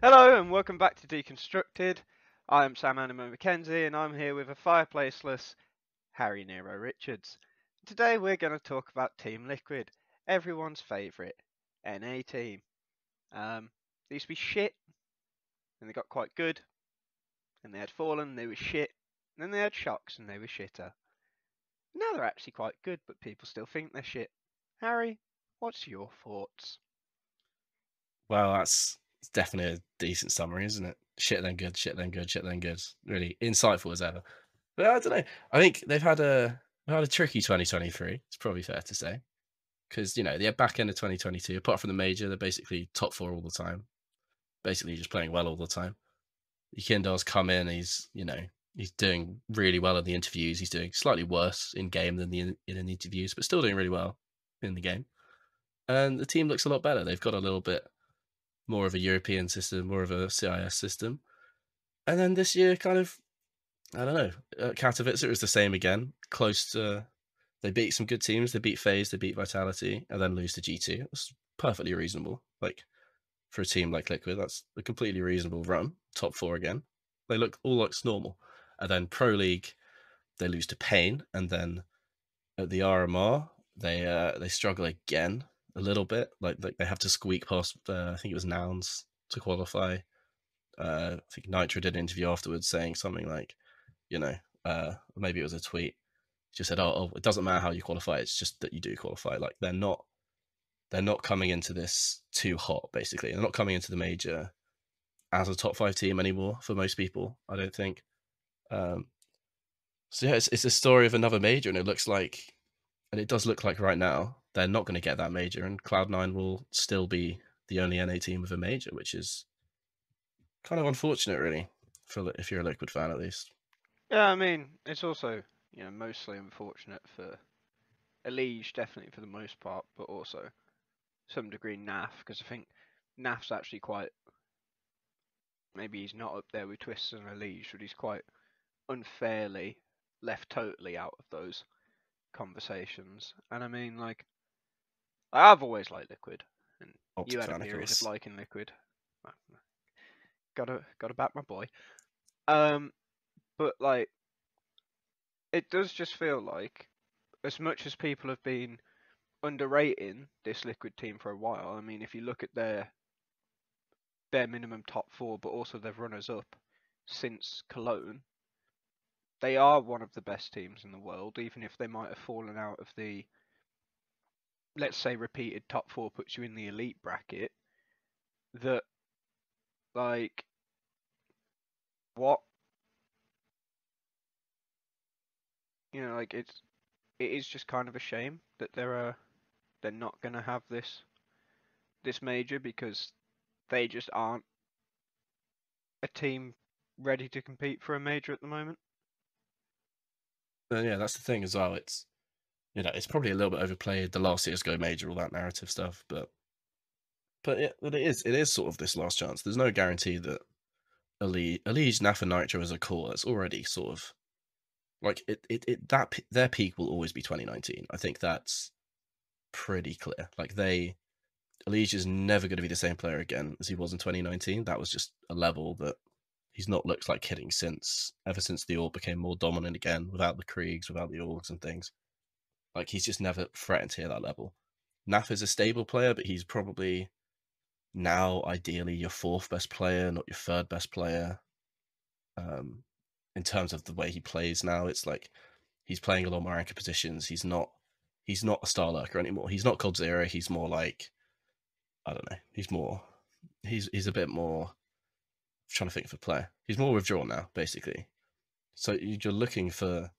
Hello and welcome back to Deconstructed. I am Sam Animo Mackenzie and I'm here with a fireplaceless Harry Nero Richards. Today we're going to talk about Team Liquid, everyone's favourite NA team. Um, they used to be shit, and they got quite good, and they had fallen, they were shit, and then they had shocks and they were shitter. Now they're actually quite good, but people still think they're shit. Harry, what's your thoughts? Well, that's it's definitely a decent summary, isn't it? Shit then good, shit then good, shit then good. Really insightful as ever. But I don't know. I think they've had a they've had a tricky 2023. It's probably fair to say because you know the back end of 2022, apart from the major, they're basically top four all the time. Basically, just playing well all the time. Yekindar's come in. He's you know he's doing really well in the interviews. He's doing slightly worse in game than the in, in the interviews, but still doing really well in the game. And the team looks a lot better. They've got a little bit more of a European system, more of a CIS system. And then this year, kind of, I don't know, at Katowice, it was the same again. Close to, they beat some good teams. They beat FaZe, they beat Vitality, and then lose to G2. It's perfectly reasonable. Like, for a team like Liquid, that's a completely reasonable run. Top four again. They look all looks normal. And then Pro League, they lose to Pain, and then at the RMR, they uh, they struggle again a little bit. Like, like they have to squeak past. Uh, I think it was Nouns to qualify. Uh, I think Nitro did an interview afterwards saying something like, you know, uh, maybe it was a tweet. Just said, oh, "Oh, it doesn't matter how you qualify. It's just that you do qualify." Like they're not, they're not coming into this too hot. Basically, they're not coming into the major as a top five team anymore for most people. I don't think. Um, so yeah, it's it's a story of another major, and it looks like, and it does look like right now they're not going to get that major, and Cloud9 will still be the only NA team with a major, which is kind of unfortunate, really, for if you're a Liquid fan at least. Yeah, I mean, it's also you know mostly unfortunate for Elige, definitely for the most part, but also some degree NAF because I think NAF's actually quite. Maybe he's not up there with Twistzz and Elige, but he's quite unfairly left totally out of those conversations. And I mean, like, I've always liked Liquid, and you had a period of liking Liquid. Gotta gotta back my boy. Um, but like, it does just feel like, as much as people have been underrating this Liquid team for a while. I mean, if you look at their their minimum top four, but also their runners up since Cologne, they are one of the best teams in the world, even if they might have fallen out of the let's say repeated top four puts you in the elite bracket, that like what you know, like it's it is just kind of a shame that they're uh, they're not gonna have this this major because they just aren't a team ready to compete for a major at the moment. Yeah, that's the thing as well. It's you know, it's probably a little bit overplayed. The last CS:GO major, all that narrative stuff, but but it, but it is it is sort of this last chance. There's no guarantee that Elite, Elige, NAF, and Nitro as a core. It's already sort of like it, it, it that their peak will always be 2019. I think that's pretty clear. Like they, Elige is never going to be the same player again as he was in 2019. That was just a level that he's not looked like hitting since ever since the orb became more dominant again, without the Kriegs, without the AUGs and things. Like he's just never threatened to that level. Naf is a stable player, but he's probably now ideally your fourth best player, not your third best player. Um, in terms of the way he plays now, it's like he's playing a lot more anchor positions. He's not he's not a star lurker anymore. He's not Coldzera. He's more like I don't know. He's more he's he's a bit more I'm trying to think of a player. He's more withdrawn now, basically. So you're looking for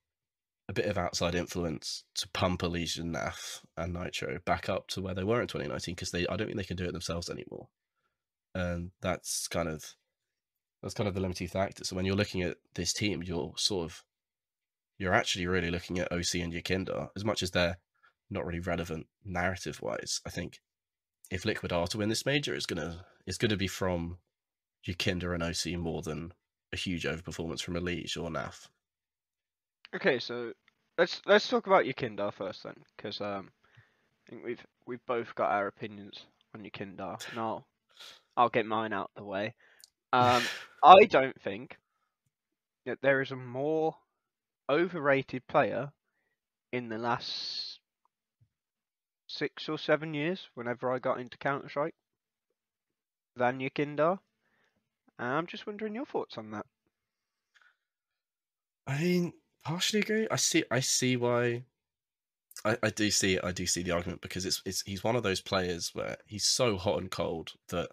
a bit of outside influence to pump Elige and NAF and Nitro back up to where they were in 2019 because they I don't think they can do it themselves anymore. And that's kind of that's kind of the limiting factor. So when you're looking at this team, you're sort of you're actually really looking at oSee and Yekindar as much as they're not really relevant narrative wise. I think if Liquid are to win this major, it's gonna it's gonna be from Yekindar and oSee more than a huge overperformance from Elige or NAF. Okay, so let's let's talk about Yekindar first then, because um, I think we've we've both got our opinions on Yekindar, and I'll I'll get mine out the way. Um, I don't think that there is a more overrated player in the last six or seven years, whenever I got into Counter Strike, than Yekindar. And I'm just wondering your thoughts on that. I mean, partially agree. I see. I see why. I, I do see. I do see the argument because it's it's he's one of those players where he's so hot and cold that,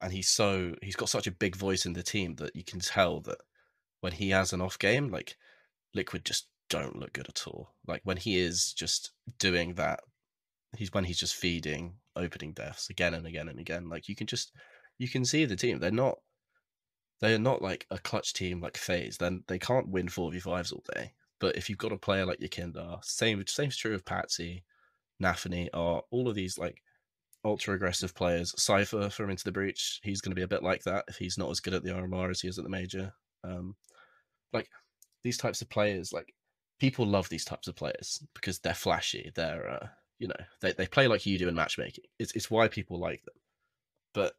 and he's so he's got such a big voice in the team that you can tell that when he has an off game, like Liquid just don't look good at all. Like when he is just doing that, he's when he's just feeding opening deaths again and again and again. Like you can just you can see the team. They're not they're not like a clutch team like FaZe. Then they can't win four v fives all day. But if you've got a player like Yekindar, same same's true of Patsi, Nafany, are all of these like ultra aggressive players. Cypher from Into the Breach, he's going to be a bit like that if he's not as good at the RMR as he is at the major. Um, like these types of players, like people love these types of players because they're flashy. They're uh, you know they, they play like you do in matchmaking. It's it's why people like them. But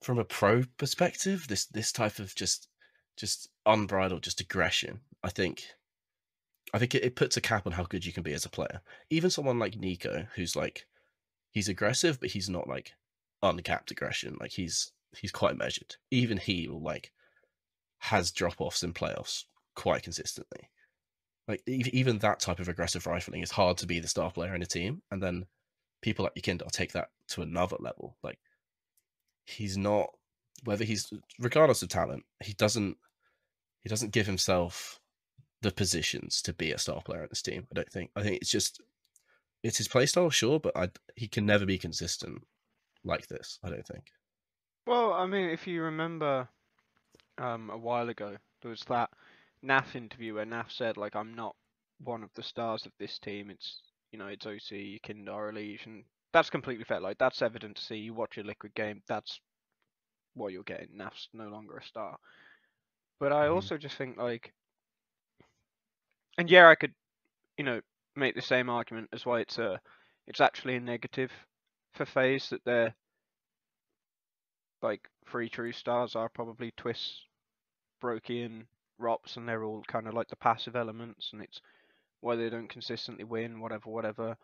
from a pro perspective, this this type of just just unbridled just aggression, I think I think it, it puts a cap on how good you can be as a player. Even someone like NiKo, who's like he's aggressive, but he's not like uncapped aggression. Like he's he's quite measured. Even he will like has drop offs in playoffs quite consistently. Like even that type of aggressive rifling is hard to be the star player in a team, and then people like Yekindar take that to another level. Like he's not whether he's regardless of talent, he doesn't he doesn't give himself the positions to be a star player in this team. I don't think. I think it's just it's his playstyle, sure, but I he can never be consistent like this. I don't think. Well, I mean, if you remember, um, a while ago there was that Naf interview where Naf said like I'm not one of the stars of this team. It's you know it's oSee, Kindar, Elige, and that's completely fair. Like that's evident to see. You watch a Liquid game, that's what you're getting. Naf's no longer a star. But I Mhm. also just think like, and yeah, I could, you know, make the same argument as why it's a, it's actually a negative for FaZe that they're like three true stars are probably Twistzz, broky, and ropz, and they're all kind of like the passive elements, and it's why they don't consistently win, whatever, whatever.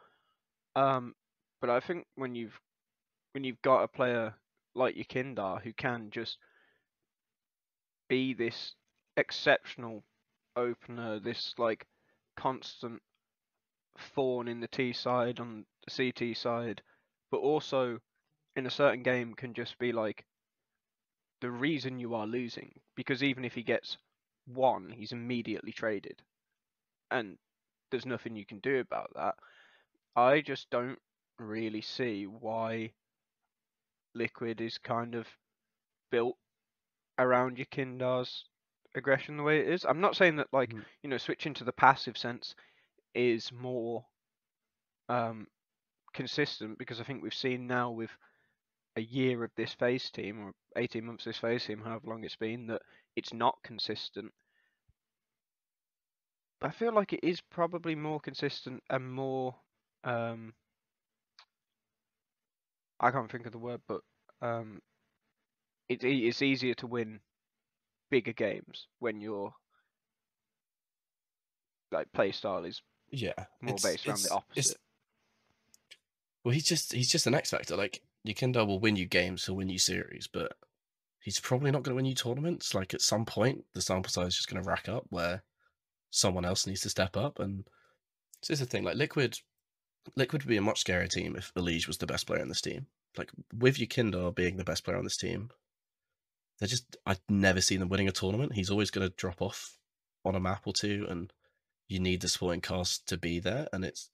Um, but I think when you've when you've got a player like Yekindar who can just be this exceptional opener, this like constant thorn in the T side on the CT side, but also in a certain game can just be like the reason you are losing. Because even if he gets one, he's immediately traded. And there's nothing you can do about that. I just don't really see why Liquid is kind of built around Yekindar's aggression the way it is. I'm not saying that like, Mhm. you know, switching to the passive sense is more um consistent because I think we've seen now with a year of this FaZe team or 18 months of this FaZe team, however long it's been, that it's not consistent. But I feel like it is probably more consistent and more um I can't think of the word, but um it, e- it's easier to win bigger games when your like play style is Yeah, more it's- based around it's- the it's- opposite. Well, he's just he's just an X factor. Like Yekindar will win you games, he'll win you series, but he's probably not going to win you tournaments. Like at some point, the sample size is just going to rack up where someone else needs to step up. And so this is the thing. Like Liquid, Liquid would be a much scarier team if Elige was the best player in this team. Like with Yekindar being the best player on this team, they're just I'd never seen them winning a tournament. He's always going to drop off on a map or two, and you need the supporting cast to be there. And it's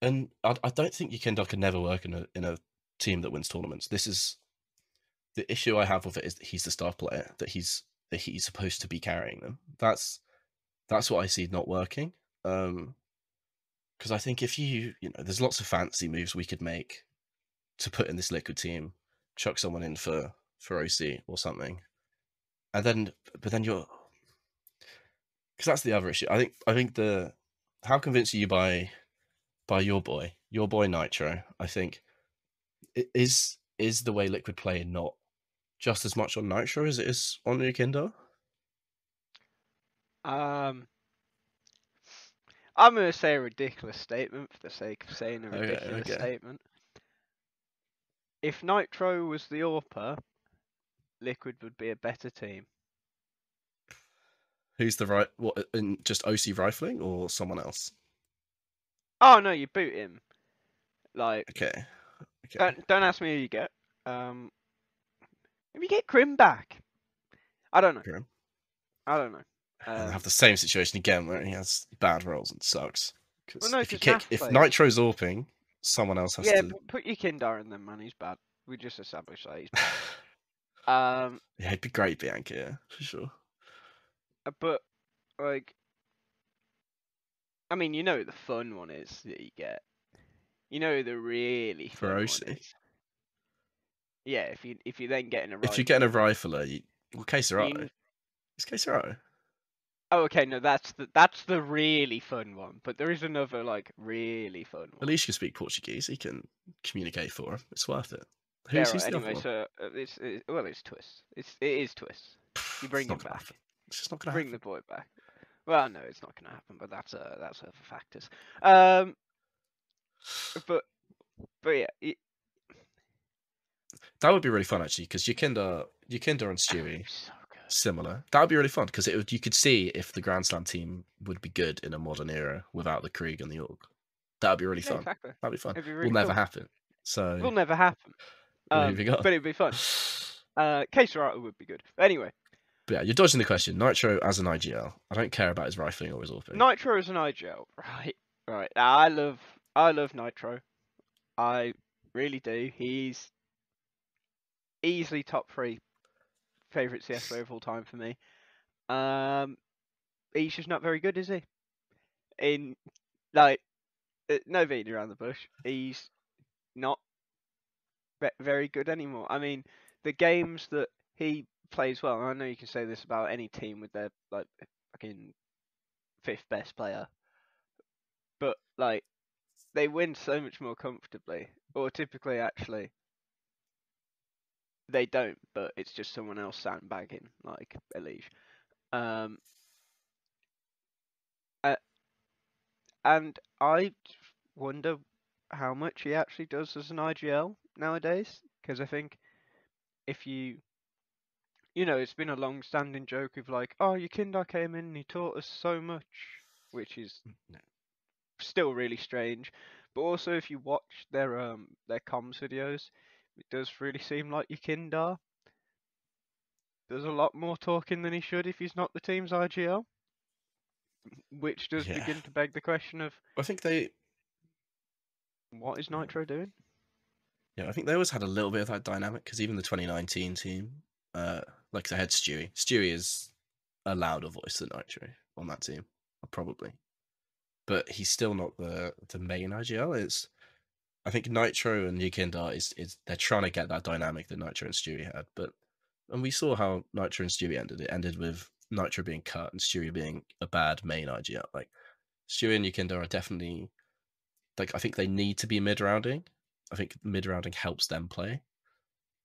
and I, I don't think Yekindar can never work in a in a team that wins tournaments. This is the issue I have with it is that he's the star player that he's that he's supposed to be carrying them. That's that's what I see not working. Um, because I think if you you know, there's lots of fancy moves we could make to put in this liquid team, chuck someone in for for oSee or something, and then but then you're because that's the other issue. I think I think the how convinced are you by by your boy, your boy Nitro? I think is is the way Liquid play not just as much on Nitro as it is on Yekindar? Um, I'm gonna say a ridiculous statement for the sake of saying a ridiculous okay. statement. If Nitro was the AWPer, Liquid would be a better team. Who's the right? What? In just oSee rifling or someone else? Oh no, you boot him. Like, Okay. Okay. don't don't ask me who you get. Um, if you get Grim back, I don't know. Grim. I don't know. And Um, have the same situation again where he has bad rolls and sucks. 'Cause Well, no, if you kick, if. Nitro's AWPing, someone else has yeah, to. but put Yekindar in them, man. He's bad. We just established that he's bad. Um, yeah, it'd be great, Bianca, yeah, for sure. Uh, But like, I mean, you know the fun one is that you get. You know the really For fun one oSee? is. Yeah, if you if you then getting a rifle. If you're getting a rifler, you, well. You- It's KSCERATO. Oh, okay, no, that's the that's the really fun one. But there is another like really fun At least you can speak Portuguese. He can communicate for him. It's worth it. Yeah, Who's, right, who's the anyway, one? so uh, it's, it, well, it's Twistzz. It's it is Twistzz. You bring him back. happen. It's just not gonna Bring happen. the boy back. Well, no, it's not going to happen. But that's uh that's other factors. Um, but but yeah, it, That would be really fun actually, because Yekindar, Yekindar and Stewie. Similar. That would be really fun because it would, you could see if the Grand Slam team would be good in a modern era without the Krieg and the AUG. That would be really Yeah, fun. exactly. That'd be fun. It'd be Will really never happen. So Will never happen. Um, have you got? but it'd be fun. Uh, KSCERATO would be good. But anyway, But yeah, you're dodging the question. Nitro as an IGL. I don't care about his rifling or his AWPing. Nitro is an IGL, right? Right. I love I love Nitro. I really do. He's easily top three favorite CS player of all time for me. Um, he's just not very good, is he? In like, uh, no beating around the bush. He's not ve- very good anymore. I mean, the games that he plays well. I know you can say this about any team with their like fucking fifth best player, but like they win so much more comfortably. Or typically, actually, they don't. But it's just someone else sandbagging, like Elige. Um, uh, and I wonder how much he actually does as an IGL nowadays, because I think if you you know, it's been a long-standing joke of like, oh, Yekindar came in and he taught us so much, which is Yeah. still really strange. But also, if you watch their um their comms videos, it does really seem like Yekindar does a lot more talking than he should if he's not the team's IGL, which does Yeah. begin to beg the question of I think they what is Nitro doing? Yeah, I think they always had a little bit of that dynamic because even the 2019 team, uh, like they had Stewie. Stewie is a louder voice than Nitro on that team, probably, but he's still not the the main IGL. It's I think Nitro and Yekindar is is they're trying to get that dynamic that Nitro and Stewie had, but and we saw how Nitro and Stewie ended. It ended with Nitro being cut and Stewie being a bad main IGL. Like Stewie and Yekindar are definitely like I think they need to be mid rounding. I think mid rounding helps them play.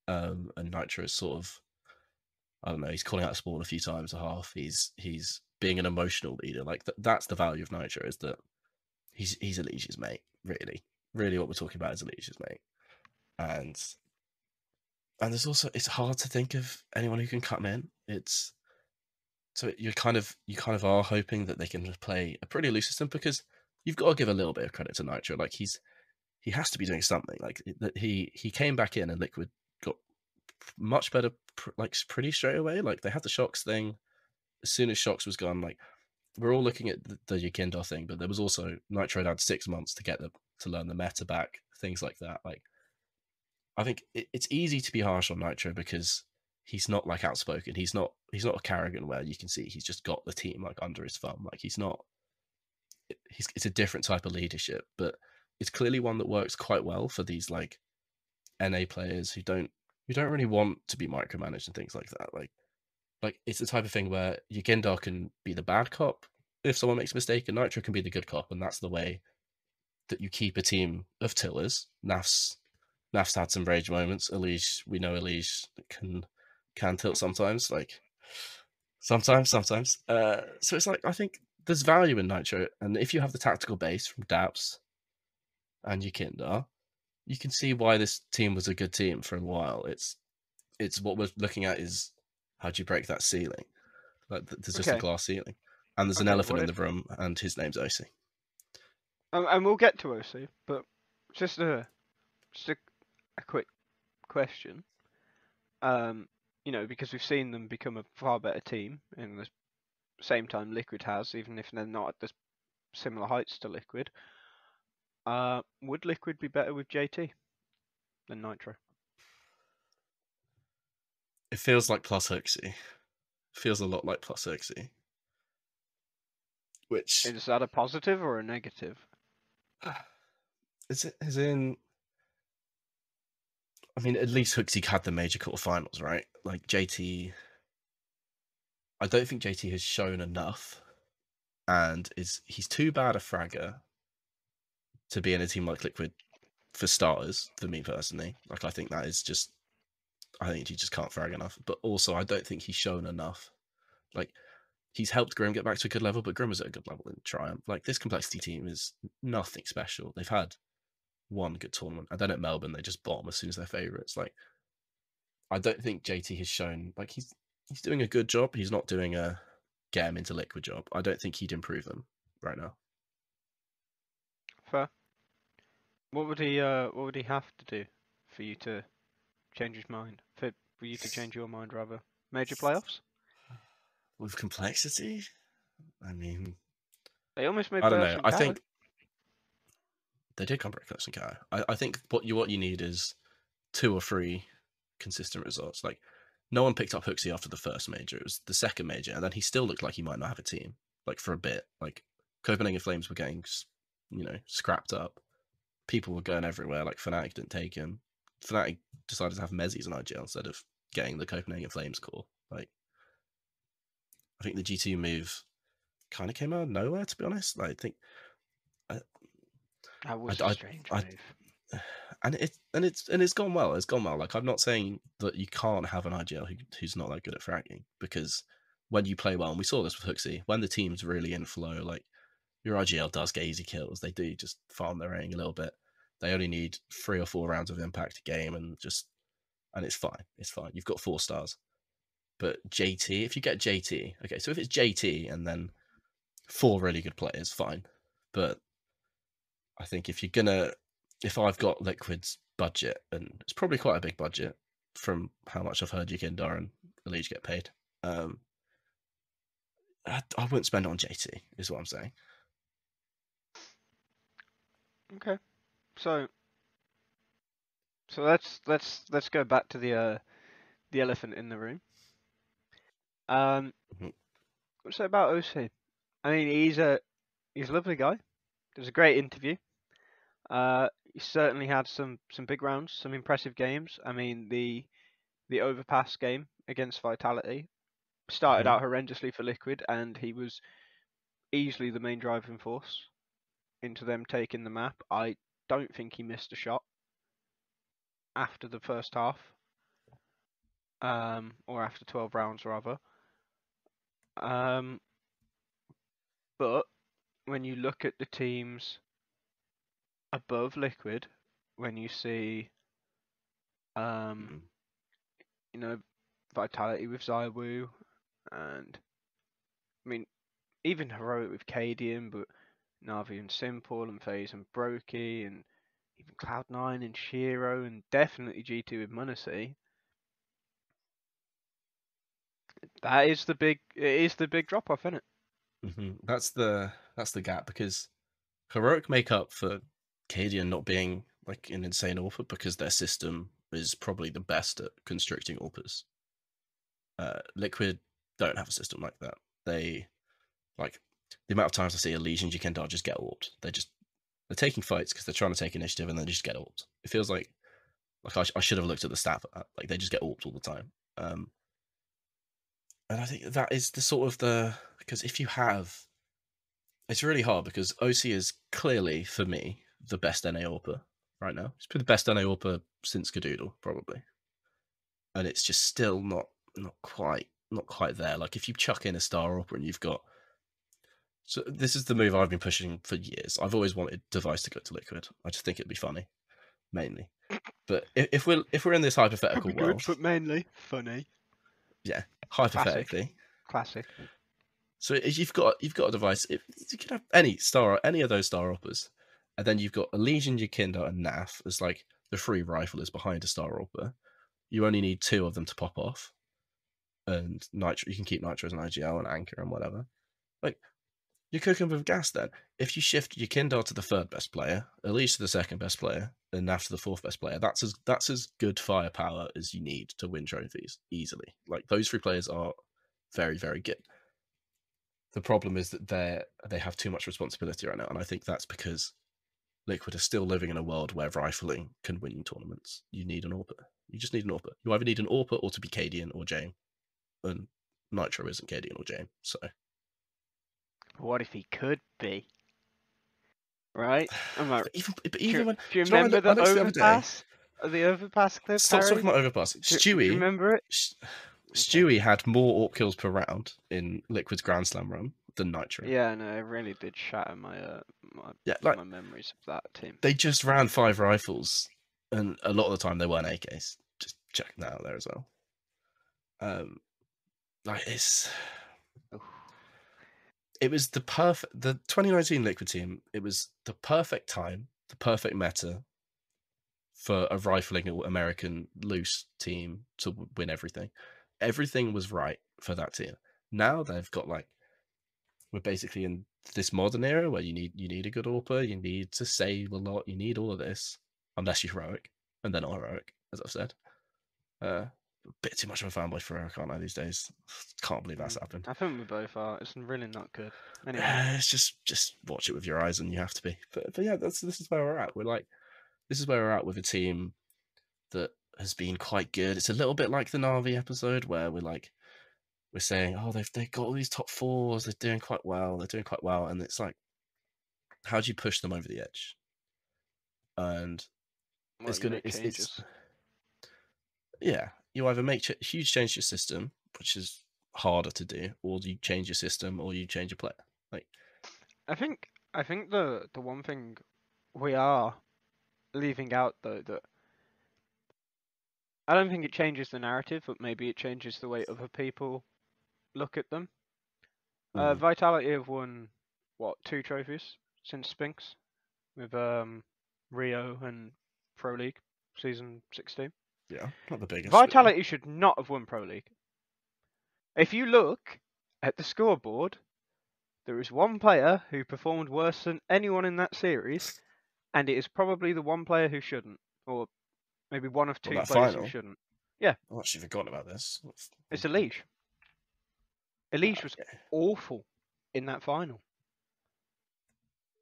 Um, and Nitro is sort of, I don't know, he's calling out spawn a few times a half. He's he's being an emotional leader. Like th- that's the value of Nitro is that he's he's Elige's mate. Really, really, what we're talking about is Elige's mate. And and there's also it's hard to think of anyone who can him in. It's so you're kind of you kind of are hoping that they can play a pretty loose system because you've got to give a little bit of credit to Nitro. Like he's he has to be doing something. Like that he he came back in and Liquid got much better, like pretty straight away. Like they had the shocks thing. As soon as shocks was gone, like we're all looking at the, the Yekindar thing, but there was also Nitro had six months to get the to learn the meta back, things like that. Like I think it, it's easy to be harsh on Nitro because he's not like outspoken. He's not he's not a karrigan where you can see he's just got the team like under his thumb. Like he's not. He's it's a different type of leadership, but it's clearly one that works quite well for these like NA players who don't who don't really want to be micromanaged and things like that. Like like it's the type of thing where Yekindar can be the bad cop if someone makes a mistake, and Nitro can be the good cop, and that's the way that you keep a team of tillers. Naf's Naf's had some rage moments. Elige, we know Elige can can tilt sometimes. Like sometimes, sometimes. Uh, so it's like I think there's value in Nitro, and if you have the tactical base from daps and Yekindar, you can see why this team was a good team for a while. It's it's what we're looking at is how do you break that ceiling? Like there's just Okay. a glass ceiling, and there's an elephant in if- the room, and his name's oSee. Um, and we'll get to oSee, but just a just a, a quick question. Um, you know, because we've seen them become a far better team in the same time Liquid has, even if they're not at the similar heights to Liquid. Uh, would Liquid be better with JT than Nitro? It feels like plus HooXi. Feels a lot like plus HooXi. Which Is that a positive or a negative? is it is in I mean, at least HooXi had the major quarterfinals, right? Like JT I don't think JT has shown enough and is he's too bad a fragger to be in a team like Liquid for starters, for me personally. Like I think that is just I think he just can't frag enough. But also I don't think he's shown enough. Like he's helped Grim get back to a good level, but Grim was at a good level in Triumph. Like this complexity team is nothing special. They've had one good tournament, and then at Melbourne they just bottom as soon as they're favourites. Like I don't think JT has shown like he's he's doing a good job. He's not doing a get him into liquid job. I don't think he'd improve them right now. Fair. What would he uh what would he have to do for you to change his mind? For for you to change your mind rather? Major playoffs? With complexity, I mean, They almost made I don't know. I think they did come close in Kai. I, I think what you what you need is two or three consistent results. Like no one picked up HooXi after the first major. It was the second major, and then he still looked like he might not have a team. Like for a bit, like Copenhagen Flames were getting, you know, scrapped up. People were going everywhere. Like Fnatic didn't take him. Fnatic decided to have mezii as an IGL instead of getting the Copenhagen Flames core. Like I think the G2 move kind of came out of nowhere. To be honest, like, I think uh, That was I- a strange I- move. and it and it's and it's gone well. It's gone well. Like I'm not saying that you can't have an IGL who, who's not that good at fragging because when you play well, and we saw this with HooXi, when the team's really in flow, like your IGL does get easy kills. They do just farm their aim a little bit. They only need three or four rounds of impact a game, and just and it's fine. It's fine. You've got four stars. But JT, if you get JT, okay, so if it's JT and then four really good players, fine. But I think if you're gonna if I've got Liquid's budget, and it's probably quite a big budget from how much I've heard Yekindar and Elige get paid, um, I, I wouldn't spend it on JT, is what I'm saying. Okay. So so let's let's let's go back to the uh the elephant in the room. Um Mhm. what's that about oSee? I mean he's a he's a lovely guy. It was a great interview. Uh he certainly had some some big rounds, some impressive games. I mean the the overpass game against Vitality started Mhm. out horrendously for Liquid and he was easily the main driving force into them taking the map. I don't think he missed a shot after the first half, um, or after 12 rounds rather. Um, but when you look at the teams above Liquid, when you see, um, Mm. you know, Vitality with ZywOo, and I mean, even Heroic with cadiaN, but Navi and s1mple, and FaZe and broky, and even Cloud9 and sh1ro, and definitely G2 with m0NESY. That is the big, it is the big drop off, isn't it? hmm That's the that's the gap because heroic make up for cadiaN not being like an insane AWPer because their system is probably the best at constricting AWPers. Uh, Liquid don't have a system like that. They like the amount of times I see a Legion Yekindar just get AWPed. They just they're taking fights because they're trying to take initiative and they just get AWPed. It feels like like I, sh- I should have looked at the that. Like they just get AWPed all the time. Um, and I think that is the sort of the because if you have, it's really hard because oSee is clearly for me the best NA AWPer right now. He's been the best NA AWPer since Skadoodle probably, and it's just still not not quite not quite there. Like if you chuck in a Star AWPer and you've got so this is the move I've been pushing for years. I've always wanted Device to go to Liquid. I just think it'd be funny, mainly. But if, if we're if we're in this hypothetical world, but mainly funny. Hypothetically, Classic. so if you've got you've got a device, if you could have any star any of those Star AWPers, and then you've got Elysian, Yekindar, and NAF as like the free rifle is behind a Star AWPer. You only need two of them to pop off, and Nitro. You can keep Nitro as an IGL and Anchor and whatever. Like you're cooking with gas. Then if you shift Yekindar to the third best player, at least to the second best player, and after the fourth best player, that's as that's as good firepower as you need to win trophies easily. Like those three players are very very good. The problem is that they they have too much responsibility right now, and I think that's because Liquid are still living in a world where rifling can win tournaments. You need an AWPer. You just need an AWPer. You either need an AWPer or to be cadiaN or jame, and Nitro isn't cadiaN or jame. So What if he could be? Right? I'm but even but do, you, even when do you do you remember the the overpass? Uh, The overpass clip, stop Harry? talking about overpass. Do- do you Stewie remember it? Stewie had more AWP kills per round in Liquid's Grand Slam run than Nitro. Yeah, no, it really did shatter my uh, my, Yeah, like my memories of that team. they just ran five rifles, and a lot of the time they weren't AKs. Just checking that out there as well. Um, like it's. It was the perfect the 2019 Liquid team. It was the perfect time, the perfect meta for a rifling American loose team to win everything. Everything was right for that team. Now they've got like we're basically in this modern era where you need you need a good AWPer, you need to save a lot, you need all of this, unless you're heroic, and they're heroic, as I've said. Uh, a bit too much of a fanboy for heroic, aren't I? These days, can't believe that's Mm. happened. I think we both are. It's really not good. Anyway, Uh, it's just just watch it with your eyes, and you have to be. But but yeah, that's this is where we're at. We're like, this is where we're at with a team that has been quite good. It's a little bit like the Navi episode where we're like, we're saying, oh, they've they've got all these top fours, they're doing quite well, they're doing quite well, and it's like, how do you push them over the edge? And well, it's gonna it's, it's yeah you either make ch- huge change to your system which is harder to do or you change your system or you change your player I think I think the the one thing we are leaving out though that I don't think it changes the narrative, but maybe it changes the way other people look at them. Uh, Mhm. Vitality have won what two trophies since Spinx with um Rio and Pro League season sixteen. Yeah not the biggest Vitality should not have won Pro League. If you look at the scoreboard, there is one player who performed worse than anyone in that series, and it is probably the one player who shouldn't, or maybe one of two that players final? who shouldn't. Yeah. i've actually forgotten about this It's Elige. Elige was awful in that final.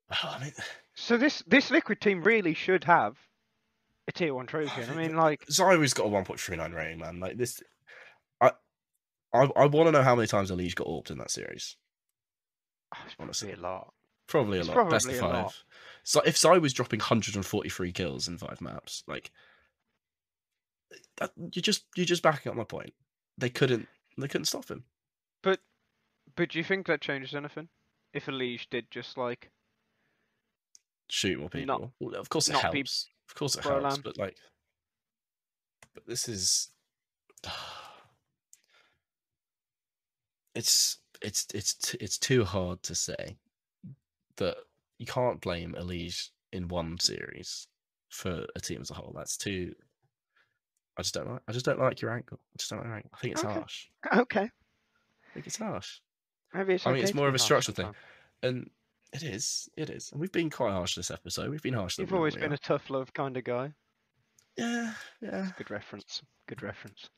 Well, I mean, So this this Liquid team really should have a tier one trophy. I mean, like, ZywOo's got a 1.39 rating man like this i i, I want to know how many times Elige got AWPed in that series oh, honestly. a lot. probably a It's lot best of probably a lot. five so if Zy was dropping 143 kills in five maps like that, you're just you're just backing up my point they couldn't they couldn't stop him But but do you think that changes anything? If a Elige did just like shoot more people. Not- well, of course it not helps. Of course it helps, but like, but this is, it's it's it's it's too hard to say that you can't blame Elige in one series for a team as a whole. That's too. I just don't like. I just don't like your angle. I just don't like your angle. I think it's Okay. harsh. okay, I think it's harsh. maybe it's. I mean, okay it's more of a structural thing. And it is. It is. And we've been quite harsh this episode. We've been harsh. You've always been a tough love kind of guy. Yeah, yeah. Good reference. Good reference.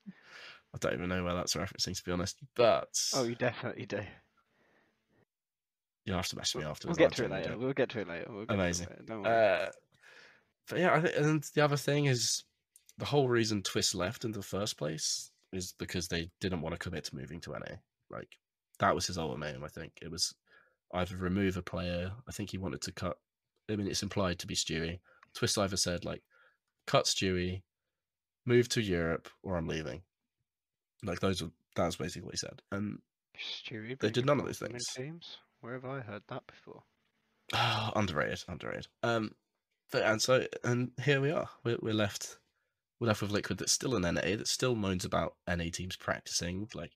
I don't even know where that's referencing, to be honest. But Oh, you definitely do. you'll have to message me We'll afterwards. get I to it later. We'll get to it later. We'll get to it later. Uh, but yeah, I think, and the other thing is the whole reason Twistzz left in the first place is because they didn't want to commit to moving to NA. Like that was his ultimatum. I think it was either remove a player. I think he wanted to cut. I mean, it's implied to be Stewie. Twistzz either said like, cut Stewie, move to Europe, or I'm leaving. Like those are that's basically what he said. And Stewie, They did none of those things. Teams. Where have I heard that before? underrated, underrated. Um, but and so and here we are. We're we're left we're left with Liquid that's still an NA that still moans about NA teams practicing. Like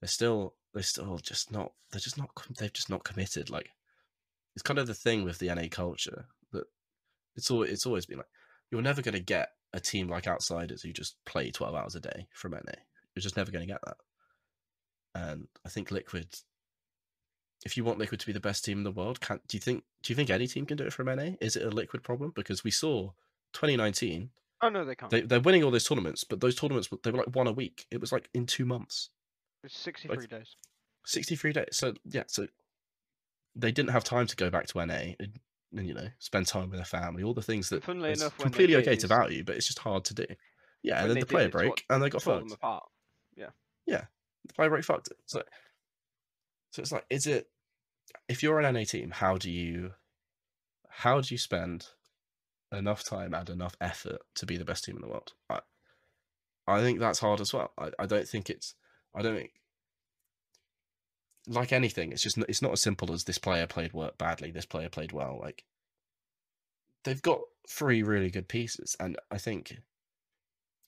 they're still they're still just not they're just not they've just not committed. Like it's kind of the thing with the NA culture that it's always it's always been like you're never going to get a team like Outsiders who just play twelve hours a day from NA. You're just never going to get that. And I think Liquid if you want Liquid to be the best team in the world, can do you think do you think any team can do it from NA? Is it a Liquid problem? Because we saw 2019, Oh no, they can't. they they're winning all those tournaments, but those tournaments they were like one a week. It was like in two months, It's 63 days. 63 days. So yeah, so they didn't have time to go back to NA and, and you know spend time with their family, all the things that funnily enough, completely okay to value, but it's just hard to do. Yeah, and then the player break, and they got fucked. apart. the player break fucked it. So, so it's like, is it if you're an NA team, how do you how do you spend enough time and enough effort to be the best team in the world? I I think that's hard as well. I, I don't think it's I don't think like anything, it's just it's not as simple as this player played work badly, this player played well. Like they've got three really good pieces, and I think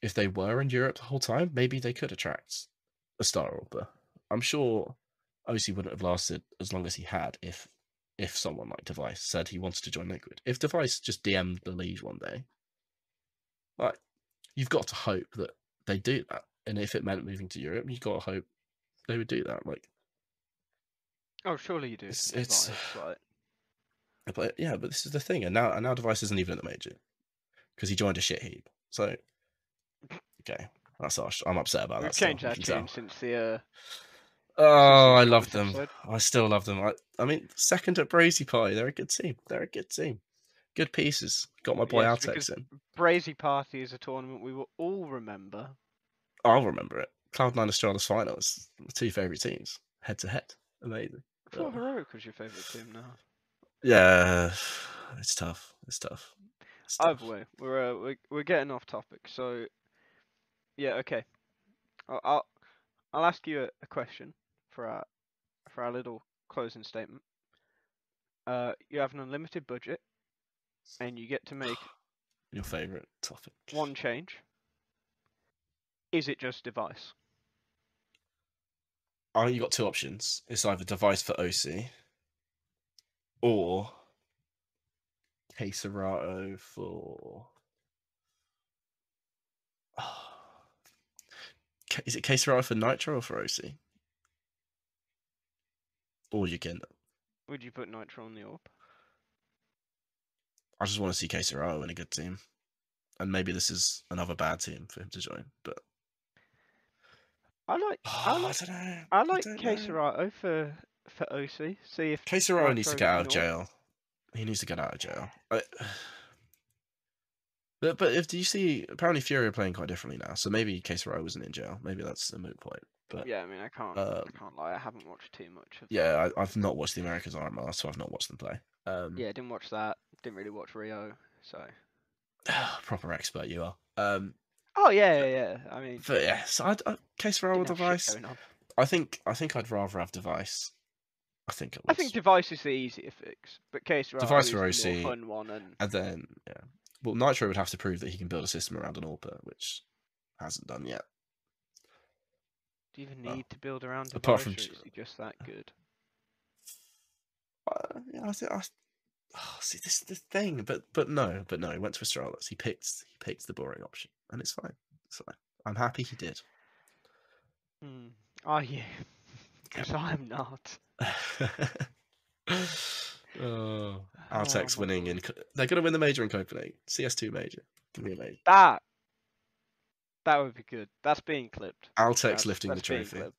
if they were in Europe the whole time, maybe they could attract a star AWPer. I'm sure oSee wouldn't have lasted as long as he had if if someone like Device said he wanted to join Liquid. If Device just DM'd the league one day, like you've got to hope that they do that. And if it meant moving to Europe, you've got to hope they would do that. Like Oh, surely you do. It's- it's- like, But yeah, but this is the thing, and now and now Device isn't even at the major because he joined a shit heap. So okay, that's harsh. I'm upset about we've that. changed you our team tell. since the. Uh, Oh, I love them. episode. I still love them. I, I mean, second at Brazy Party, they're a good team. They're a good team. Good pieces. Got my boy Yes, Altex in. Brazy Party is a tournament we will all remember. I'll remember it. Cloud9 Astralis finals. My two favorite teams, head to head. Amazing. I thought. Heroic was your favourite team now. Yeah, it's tough. It's tough. It's tough. Either way, we're, uh, we're we're getting off topic. So, yeah, okay. I'll I'll, I'll ask you a, a question for our for our little closing statement. Uh, you have an unlimited budget, and you get to make Your favorite topic. one change. Is it just device? Oh, you've got two options. It's either device for oSee or KSCERATO for. Is it KSCERATO for Nitro or for oSee? Or you can. Would you put Nitro on the AWP? I just want to see KSCERATO in a good team. And maybe this is another bad team for him to join. But I like I I like don't know. I like know. For for oSee. See if KSCERATO needs to get out of jail. He needs to get out of jail. I, but but if do you see apparently FURIA are playing quite differently now, so maybe KSCERATO wasn't in jail. Maybe that's a moot point. But yeah, I mean I can't um, I can't lie. I haven't watched too much of. Yeah, I, I've not watched the Americas RMR, so I've not watched them play. Um, Yeah, didn't watch that. Didn't really watch Rio. So. proper expert you are. Um, Oh yeah, yeah, yeah. I mean, but yeah, so I, I KSCERATO didn't with device. I think I think I'd rather have device. I think it I think device is the easier fix, but KSCERATO Device is for the more oSee. fun one, and And then, yeah. Well, Nitro would have to prove that he can build a system around an AWPer, which hasn't done yet. do you even well, need to build around apart from or is he just that good? Uh, yeah, I think I. Oh, see, this is the thing, but but no, but no. He went to Astralis. He picked he picked the boring option, and it's fine. Fine. I'm happy he did. Hmm. Are you? Because I'm not. oh, Oh Altex my winning in. They're gonna win the major in Copenhagen. CS2 major. Gonna be amazing. That. That would be good. That's being clipped. Altex That's- lifting the that's being trophy.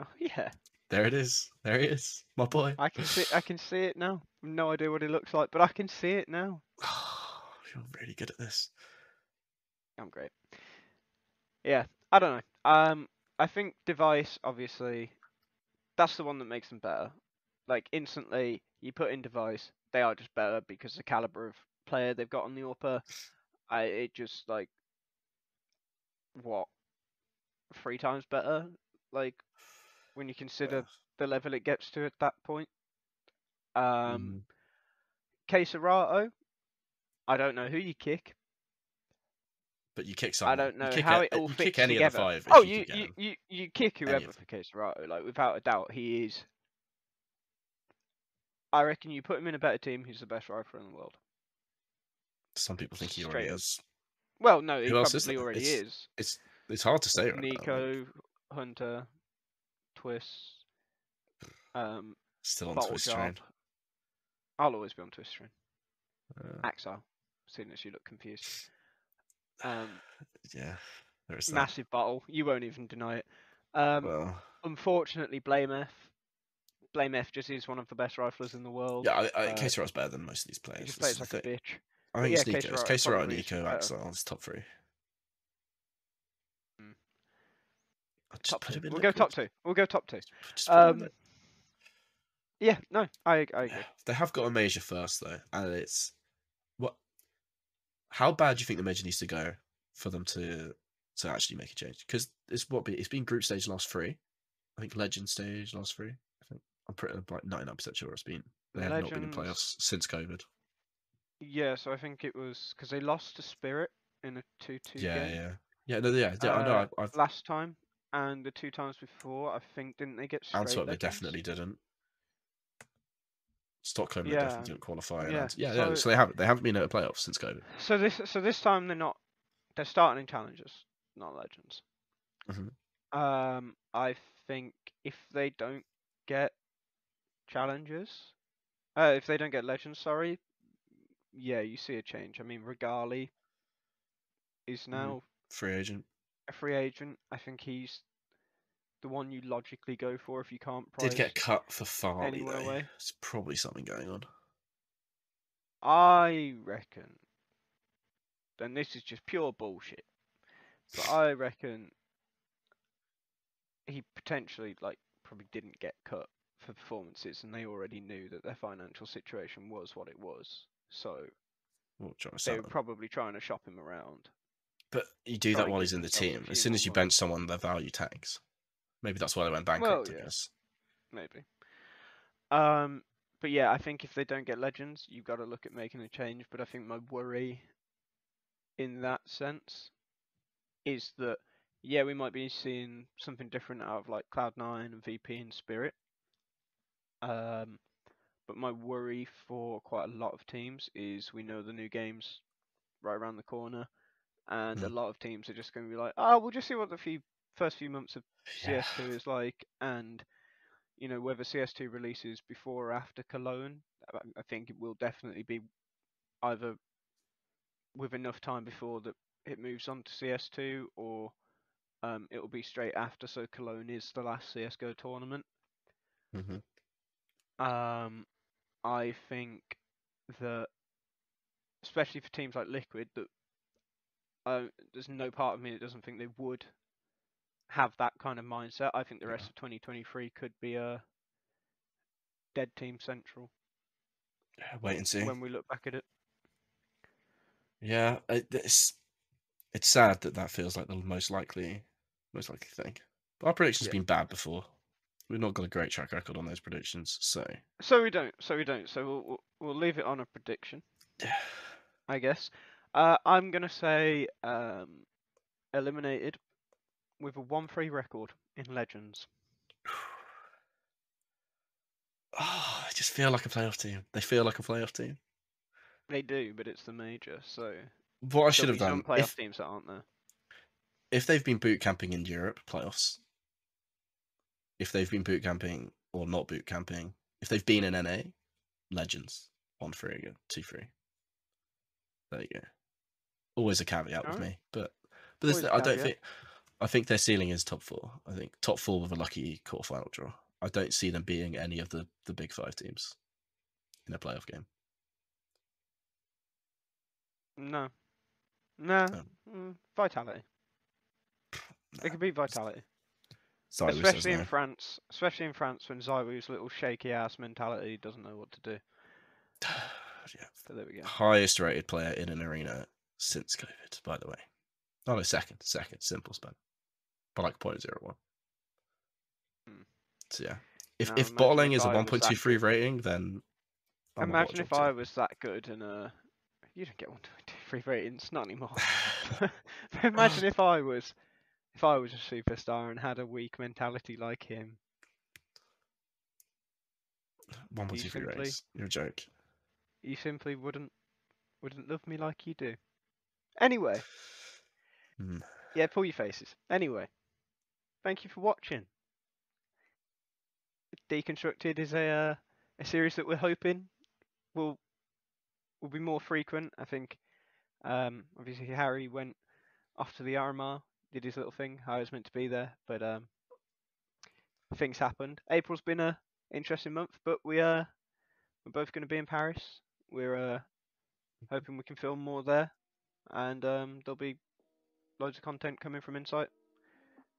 Oh yeah, There it is. There it is. My boy. I can see. I can see it now. No idea what it looks like, but I can see it now. Oh, You're really good at this. I'm great. Yeah, I don't know. Um, I think device obviously, that's the one that makes them better. Like instantly, you put in device, they are just better because the caliber of player they've got on the AWPer. I it just like what three times better. Like when you consider the level it gets to at that point. Um, mm, KSCERATO, I don't know who you kick. But you kick someone. I don't know how a- it all you fits kick any together. of the five. oh, you, you, you, you you kick whoever for KSCERATO. Like without a doubt, he is. I reckon you put him in a better team. He's the best rifler in the world. Some people think he already is. Well, no, he Who is probably already It's- is. It's it's hard to say right now. NiKo, Hunter, Twistzz, um, still on Twistzz train. I'll always be on Twistzz train. Uh, Axel, seeing as you look confused. Um, yeah, there is that. massive bottle. You won't even deny it. Um, well, unfortunately, blameF. Blame F just is one of the best riflers in the world. yeah, I, I, uh, better than most of these he players. just plays like a bitch. I think it's yeah, NiKo. It's KSCERATO Quesera, probably is Nico. Axel. It's top three. Mm. Just Top put two. him in We'll go top two. We'll go top two. Just put him in Um, yeah, no, I, I agree. They have got a major first though, and it's? How bad do you think the major needs to go for them to to actually make a change? Because it's what be it's been group stage last three, I think legend stage last three. I think I'm pretty like ninety nine percent sure it's been. They have not been in playoffs since COVID. Yeah, so I think it was because they lost to Spirit in a two-two Yeah, game yeah, yeah. No, yeah, yeah. I know. Uh, I've, I've last time, and the two times before, I think didn't they get straight Antwerp. They definitely didn't. Stockholm, they Yeah, definitely didn't qualify. and yeah, yeah, so- So they haven't. They haven't been at a playoff since COVID. So this, so this time they're not. They're starting in challenges, not legends. Mhm. Um, I think if they don't get challenges, uh, if they don't get legends, sorry, yeah, you see a change. I mean, Regali is Mm-hmm. now Free agent. a free agent. I think he's the one you logically go for if you can't. Did get cut for Farley though. away? It's probably something going on. I reckon, Then this is just pure bullshit, but I reckon he potentially like probably didn't get cut for performances, and they already knew that their financial situation was what it was, so they were probably trying to shop him around. But you do that while he's in the team. As soon as you bench someone, their value tanks. Maybe that's why they went bankrupt. yeah. I guess. maybe. Um, but yeah, I think if they don't get legends, you've got to look at making a change. But I think my worry in that sense is that yeah, we might be seeing something different out of like Cloud Nine and VP and Spirit. Um, but my worry for quite a lot of teams is we know the new games right around the corner, and a Mm. lot of teams are just going to be like, oh, we'll just see what the few first few months of Yeah. CS2 is like, and you know whether CS2 releases before or after Cologne. I- think it will definitely be either with enough time before that it moves on to CS2, or um, it will be straight after. So Cologne is the last CS:GO tournament. hmm Um, I think that, especially for teams like Liquid, that uh, there's no part of me that doesn't think they would have that kind of mindset. I think the rest Yeah. of 2023 could be a dead team central Yeah, wait and see. when we look back at it. Yeah, it's it's sad that that feels like the most likely most likely thing. But our predictions Yeah. been bad before. We've not got a great track record on those predictions, so So we don't. So we don't. So we'll we'll, we'll leave it on a prediction, I guess. Uh, I'm gonna say um, eliminated with a one-three record in Legends. oh, I just feel like a playoff team. They feel like a playoff team. They do, but it's the major, so What I should have done playoff if, teams that aren't there. if they've been boot camping in Europe playoffs, if they've been boot camping or not boot camping, if they've been in NA, legends one three again, two three. There you go. Always a caveat with Alright. me, but but this, I don't think. I think their ceiling is top four. I think top four with a lucky quarterfinal draw. I don't see them being any of the the big five teams in a playoff game. No, no, mm, vitality. It could be vitality, especially in. France. Especially in France, when ZywOo's little shaky ass mentality doesn't know what to do. yeah. So there we go. Highest rated player in an arena since COVID, by the way. Oh no, second, second, simple span. by like 0.01. Hmm. So yeah, if Now if bottling if is a 1.23 rating, then I'm Imagine if I was that good and uh, you don't get one two three ratings, not anymore. Imagine if I was, if I was a superstar and had a weak mentality like him. 1.23 simply- ratings. You're a joke. You simply wouldn't, wouldn't love me like you do. Anyway, Hmm. yeah, pull your faces. Anyway, thank you for watching. Deconstructed is a uh, a series that we're hoping will will be more frequent. I think. Um, obviously Harry went off to the RMR, did his little thing. I was meant to be there, but um, things happened. April's been a interesting month, but we uh we're both going to be in Paris. We're uh hoping we can film more there, and um, there'll be loads of content coming from Insite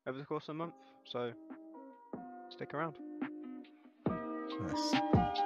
over the course of the month. So stick around. Nice.